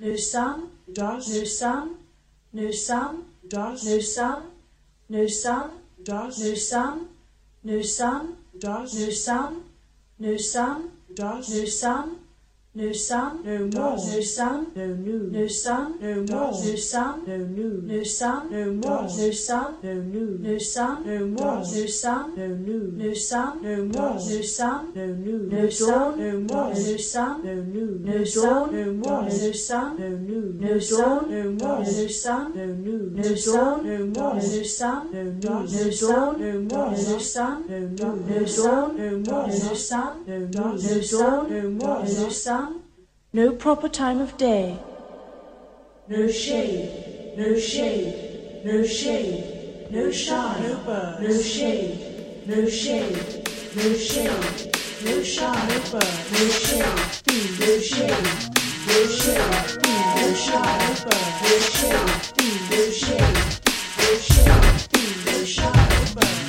no sun, does, no sun, no sun, does, no sun, no sun, does, no sun, no sun, does, no sun, no sun, does, no sun, no sun, no more, no sun, no new, no sun, no more, no sun, no new, no sun, no more, no sun, no new, no sun, no more, no sun, no new, no sun, no more, no sun, no new, no dawn, no more, no sun, no new, no dawn, sun, no more, no sun, no new, no dawn, no more, no sun, no new, no sun, no more, no sun, no no does, dawn, no more, no sun, no new, no dawn, no more, no sun, no no does, dawn, no more, no sun, no proper time of day, no shade, no shade, no shade, no shine, no bird, no shade, no shade, no shade, no shine, no bird, no shade, no shade, no shade, no shine, no bird, no shade, no shade, no shade, no shine, no bird,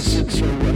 says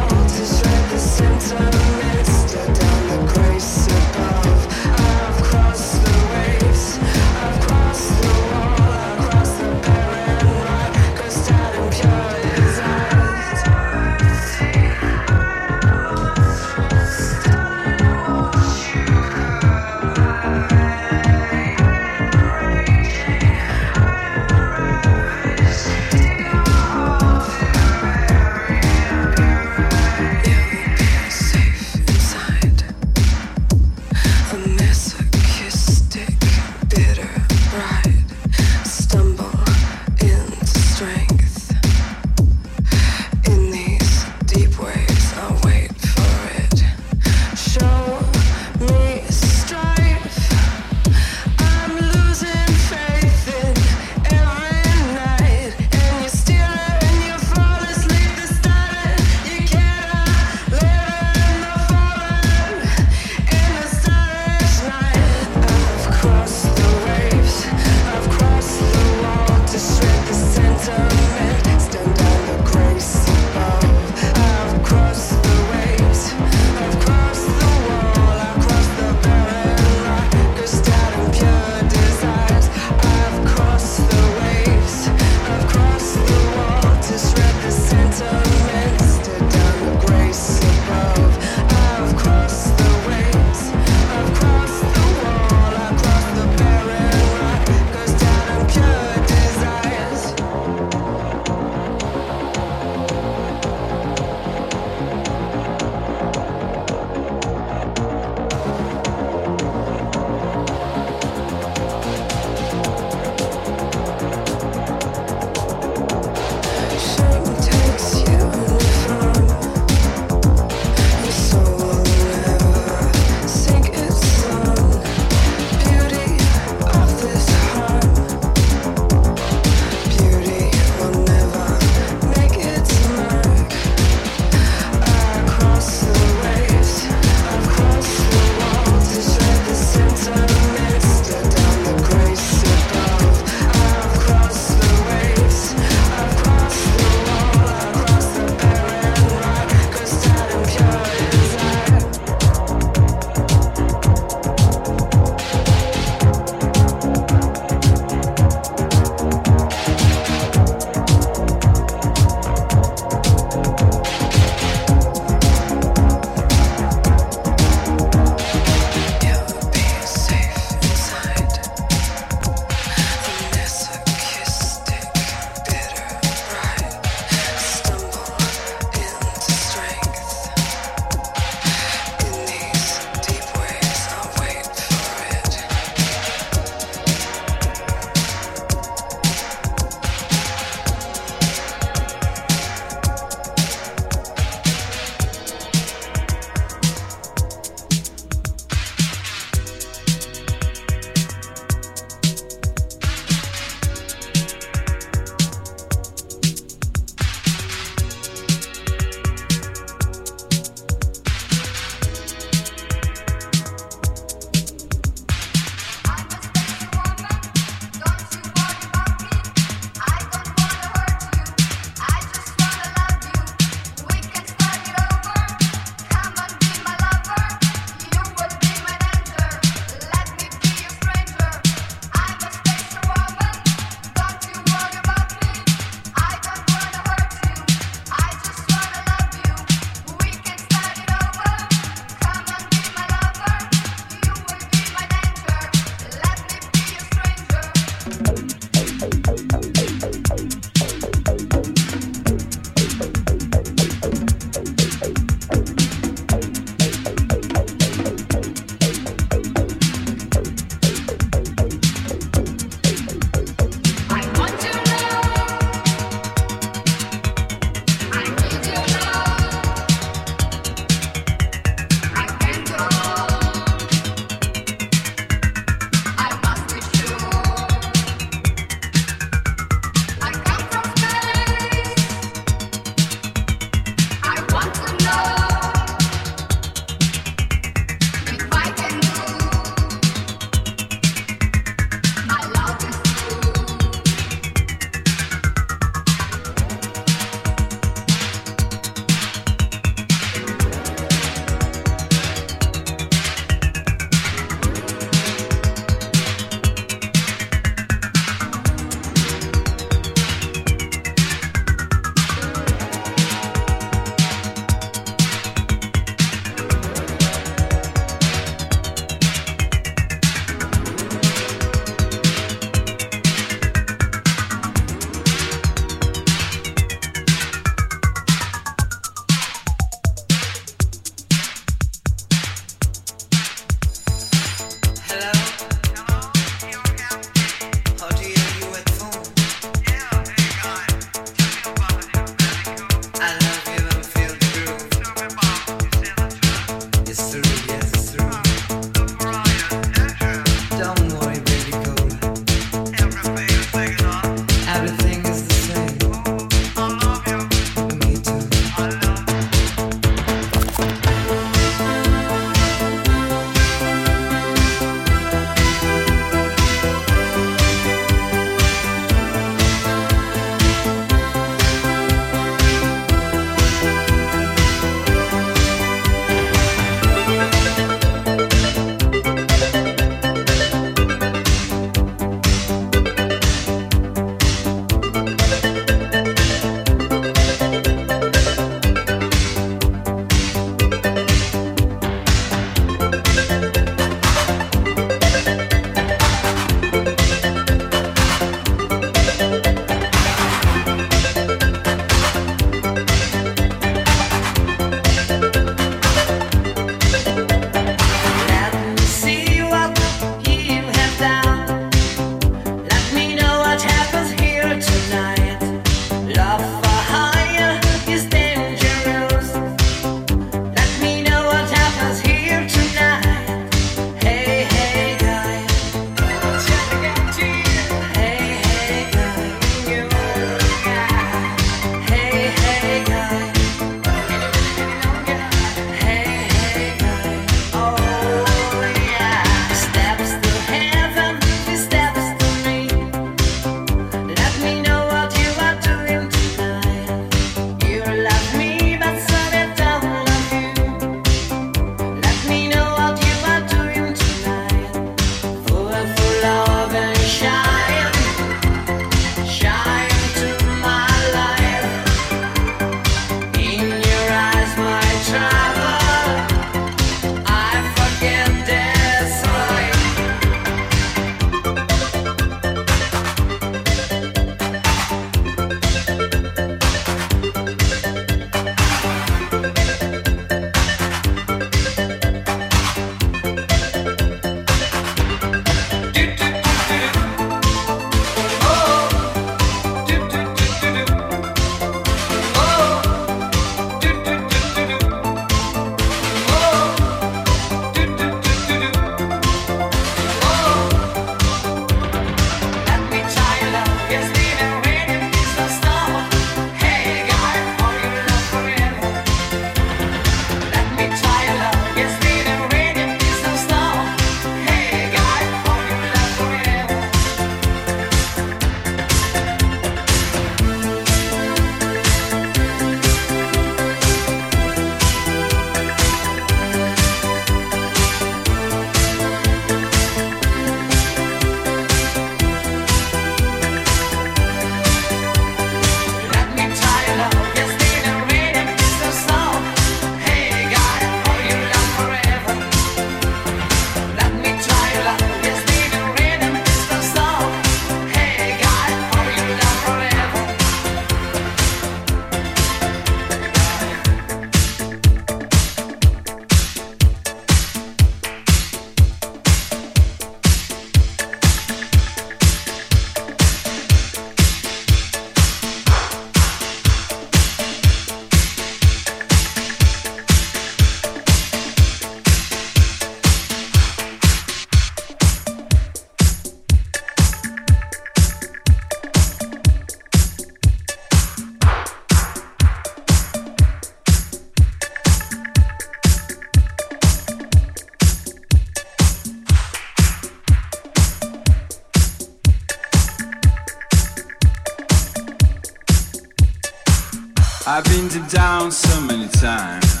down so many times,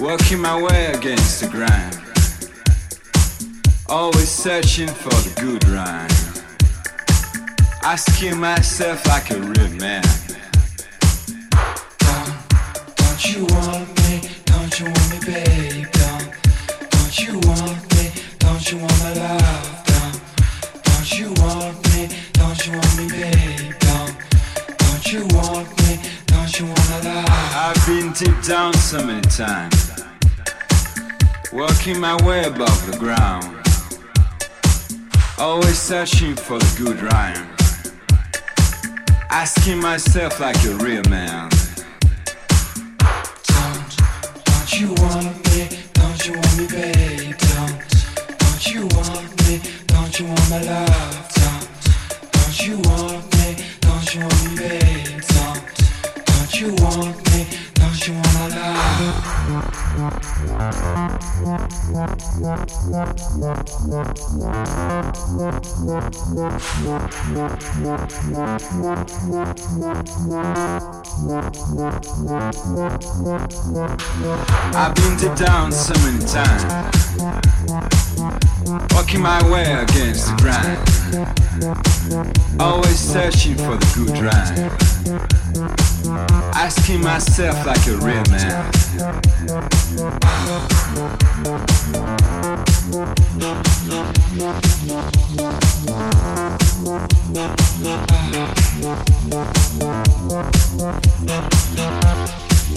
working my way against the grind, always searching for the good rhyme, asking myself like a real man. Times, working my way above the ground, always searching for the good rhyme, asking myself like a real man. I've been deep down so many times, working my way against the grind, always searching for the good rhyme, asking myself like a real man.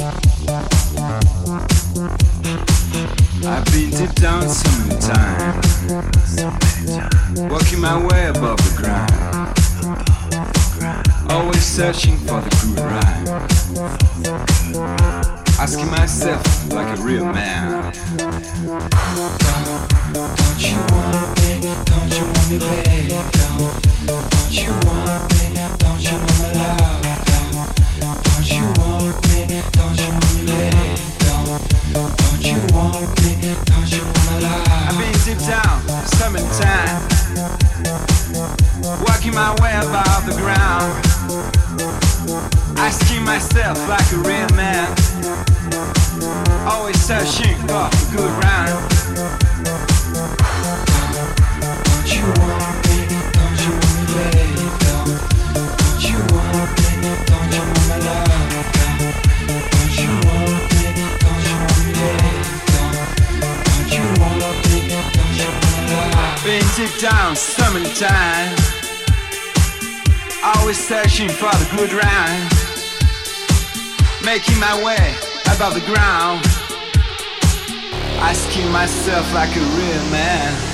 I've been deep down so many working my way above the ground, always searching for the good rhyme, asking myself like a real man. Don't you want me? Don't you want me? Don't, don't you want me? Don't you want my love? Always searching for the good rhyme. Been down so many times, always searching for the good rhyme, making my way above the ground, asking myself like a real man.